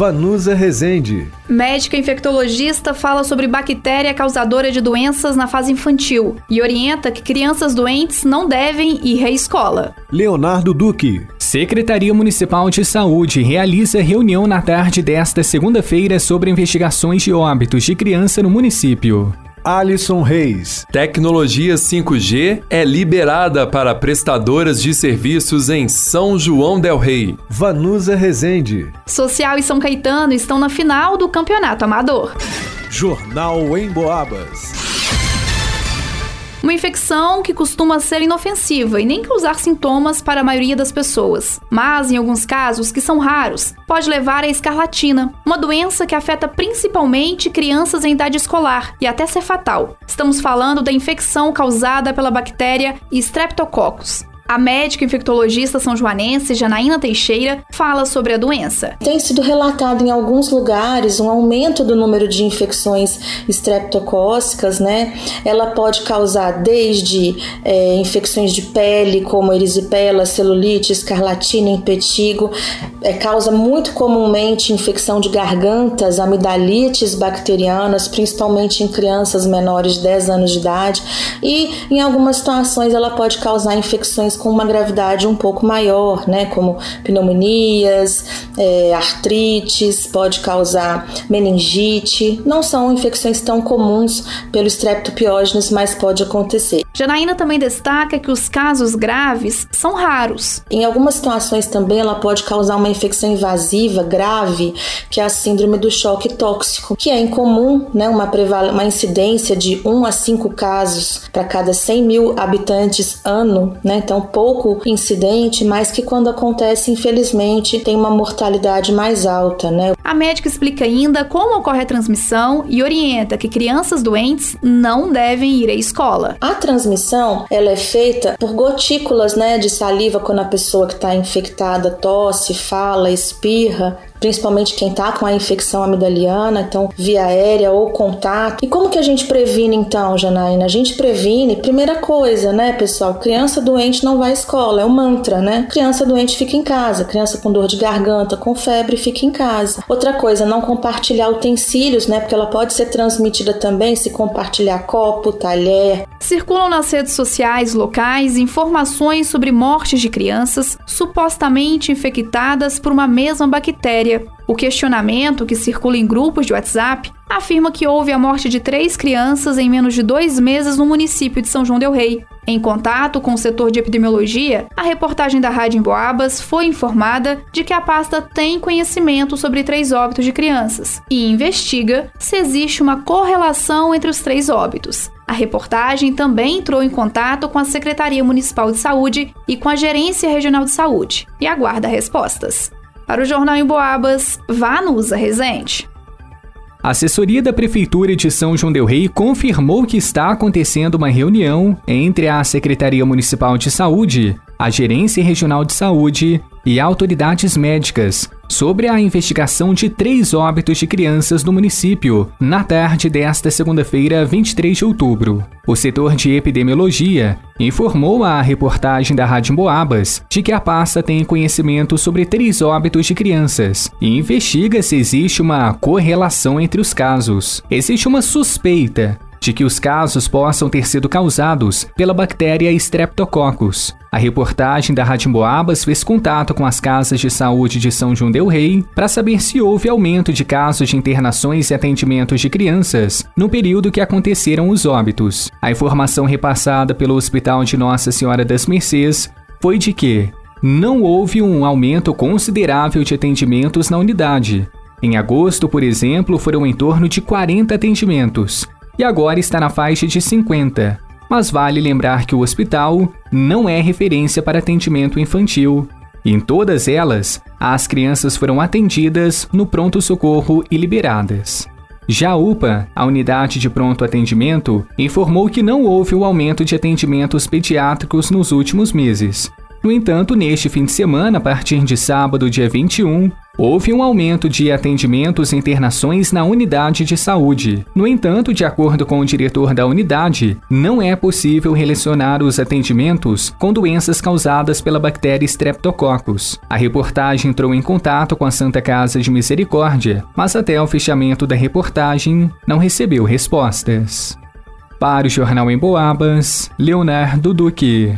Vanusa Rezende. Médica infectologista fala sobre bactéria causadora de doenças na fase infantil e orienta que crianças doentes não devem ir à escola. Leonardo Duque. Secretaria Municipal de Saúde realiza reunião na tarde desta segunda-feira sobre investigações de óbitos de criança no município. Alisson Reis. Tecnologia 5G é liberada para prestadoras de serviços em São João del Rei. Vanusa Rezende. Social e São Caetano estão na final do Campeonato Amador. Jornal em Boabas. Uma infecção que costuma ser inofensiva e nem causar sintomas para a maioria das pessoas, mas em alguns casos, que são raros, pode levar à escarlatina, uma doença que afeta principalmente crianças em idade escolar e até ser fatal. Estamos falando da infecção causada pela bactéria Streptococcus. A médica infectologista são joanense Janaína Teixeira fala sobre a doença. Tem sido relatado em alguns lugares um aumento do número de infecções estreptocócicas, né? Ela pode causar desde é, infecções de pele, como erisipela, celulite, escarlatina, impetigo. É, causa muito comumente infecção de gargantas, amidalites bacterianas, principalmente em crianças menores de 10 anos de idade. E em algumas situações ela pode causar infecções com uma gravidade um pouco maior, né, como pneumonias, é, artrites, pode causar meningite. Não são infecções tão comuns pelo Streptopiógenes, mas pode acontecer. Janaína também destaca que os casos graves são raros. Em algumas situações também ela pode causar uma infecção invasiva grave, que é a síndrome do choque tóxico, que é incomum, né, uma, uma incidência de 1 a 5 casos para cada 100 mil habitantes ano, né, então pouco incidente, mas que quando acontece, infelizmente, tem uma mortalidade mais alta, né? A médica explica ainda como ocorre a transmissão e orienta que crianças doentes não devem ir à escola. A transmissão, ela é feita por gotículas, né, de saliva quando a pessoa que está infectada tosse, fala, espirra, principalmente quem está com a infecção amidaliana, então via aérea ou contato. E como que a gente previne então, Janaína? A gente previne, primeira coisa, né, pessoal? Criança doente não vai à escola, é um mantra, né? Criança doente fica em casa, criança com dor de garganta, com febre, fica em casa. Outra coisa, não compartilhar utensílios, né? Porque ela pode ser transmitida também se compartilhar copo, talher. Circulam nas redes sociais locais informações sobre mortes de crianças supostamente infectadas por uma mesma bactéria o questionamento, que circula em grupos de WhatsApp, afirma que houve a morte de três crianças em menos de dois meses no município de São João Del Rei. Em contato com o setor de epidemiologia, a reportagem da Rádio Emboabas foi informada de que a pasta tem conhecimento sobre três óbitos de crianças e investiga se existe uma correlação entre os três óbitos. A reportagem também entrou em contato com a Secretaria Municipal de Saúde e com a Gerência Regional de Saúde e aguarda respostas. Para o Jornal em Boabas, Vanusa Rezende. A assessoria da Prefeitura de São João Del Rei confirmou que está acontecendo uma reunião entre a Secretaria Municipal de Saúde, a Gerência Regional de Saúde e autoridades médicas sobre a investigação de três óbitos de crianças no município na tarde desta segunda-feira, 23 de outubro. O setor de epidemiologia informou à reportagem da Rádio Boabas de que a pasta tem conhecimento sobre três óbitos de crianças e investiga se existe uma correlação entre os casos. Existe uma suspeita de que os casos possam ter sido causados pela bactéria Streptococcus. A reportagem da Rádio Boabas fez contato com as casas de saúde de São João del Rei para saber se houve aumento de casos de internações e atendimentos de crianças no período que aconteceram os óbitos. A informação repassada pelo Hospital de Nossa Senhora das Mercês foi de que não houve um aumento considerável de atendimentos na unidade. Em agosto, por exemplo, foram em torno de 40 atendimentos, e agora está na faixa de 50. Mas vale lembrar que o hospital não é referência para atendimento infantil. Em todas elas, as crianças foram atendidas no pronto-socorro e liberadas. Já a UPA, a unidade de pronto atendimento, informou que não houve o aumento de atendimentos pediátricos nos últimos meses. No entanto, neste fim de semana, a partir de sábado, dia 21, houve um aumento de atendimentos e internações na unidade de saúde. No entanto, de acordo com o diretor da unidade, não é possível relacionar os atendimentos com doenças causadas pela bactéria Streptococcus. A reportagem entrou em contato com a Santa Casa de Misericórdia, mas até o fechamento da reportagem não recebeu respostas. Para o Jornal em Boabas, Leonardo Duque.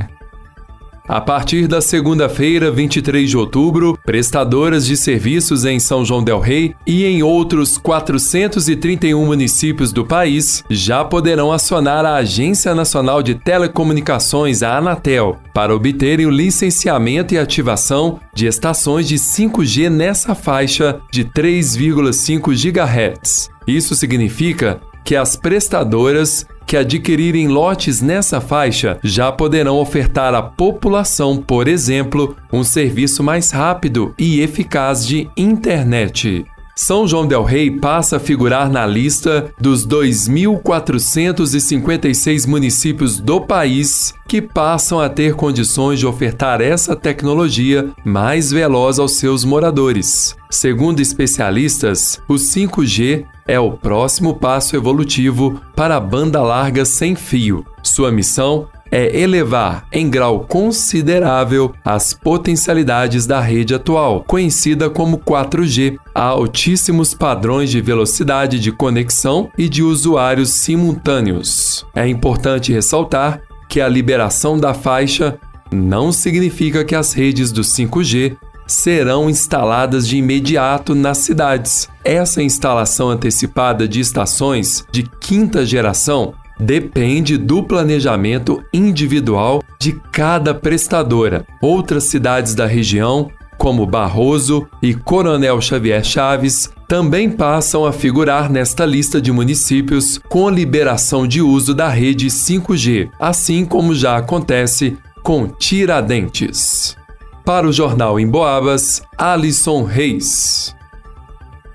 A partir da segunda-feira, 23 de outubro, prestadoras de serviços em São João Del Rei e em outros 431 municípios do país já poderão acionar a Agência Nacional de Telecomunicações, a Anatel, para obterem o licenciamento e ativação de estações de 5G nessa faixa de 3,5 GHz. Isso significa que as prestadoras que adquirirem lotes nessa faixa já poderão ofertar à população, por exemplo, um serviço mais rápido e eficaz de internet. São João del Rei passa a figurar na lista dos 2.456 municípios do país que passam a ter condições de ofertar essa tecnologia mais veloz aos seus moradores. Segundo especialistas, o 5G é o próximo passo evolutivo para a banda larga sem fio. Sua missão é elevar em grau considerável as potencialidades da rede atual, conhecida como 4G, a altíssimos padrões de velocidade de conexão e de usuários simultâneos. É importante ressaltar que a liberação da faixa não significa que as redes do 5G serão instaladas de imediato nas cidades. Essa instalação antecipada de estações de quinta geração depende do planejamento individual de cada prestadora. Outras cidades da região, como Barroso e Coronel Xavier Chaves, também passam a figurar nesta lista de municípios com liberação de uso da rede 5G, assim como já acontece com Tiradentes. Para o Jornal em Boabas, Alisson Reis.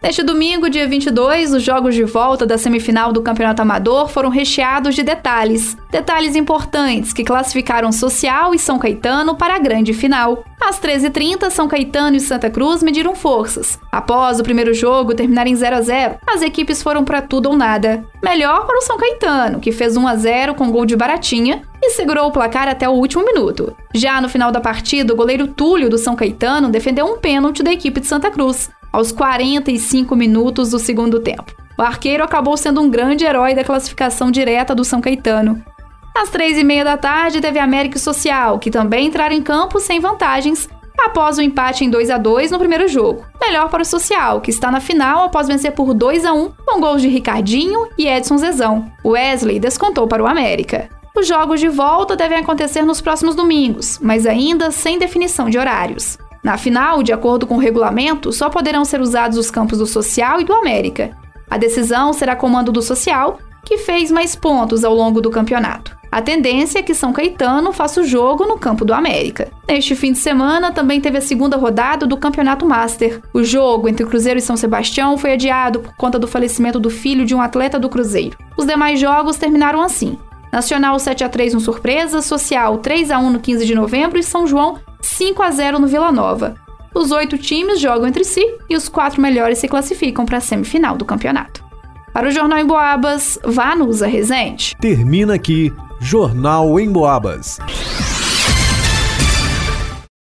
Neste domingo, dia 22, os jogos de volta da semifinal do Campeonato Amador foram recheados de detalhes. Detalhes importantes que classificaram Social e São Caetano para a grande final. Às 13h30, São Caetano e Santa Cruz mediram forças. Após o primeiro jogo terminar em 0 a 0 as equipes foram para tudo ou nada. Melhor para o São Caetano, que fez 1 a 0 com gol de Baratinha e segurou o placar até o último minuto. Já no final da partida, o goleiro Túlio do São Caetano defendeu um pênalti da equipe de Santa Cruz aos 45 minutos do segundo tempo. O arqueiro acabou sendo um grande herói da classificação direta do São Caetano. Às três e meia da tarde, teve América e Social, que também entraram em campo sem vantagens após o empate em 2 a 2 no primeiro jogo. Melhor para o Social, que está na final após vencer por 2 a 1 com gols de Ricardinho e Edson Zezão. Wesley descontou para o América. Os jogos de volta devem acontecer nos próximos domingos, mas ainda sem definição de horários. Na final, de acordo com o regulamento, só poderão ser usados os campos do Social e do América. A decisão será comando do Social, que fez mais pontos ao longo do campeonato. A tendência é que São Caetano faça o jogo no campo do América. Neste fim de semana também teve a segunda rodada do Campeonato Master. O jogo entre Cruzeiro e São Sebastião foi adiado por conta do falecimento do filho de um atleta do Cruzeiro. Os demais jogos terminaram assim: Nacional 7 a 3 no Surpresa, Social 3 a 1 no 15 de novembro e São João 5 a 0 no Vila Nova. Os oito times jogam entre si e os quatro melhores se classificam para a semifinal do campeonato. Para o Jornal em Boabas, Vanusa Rezende. Termina aqui Jornal em Boabas.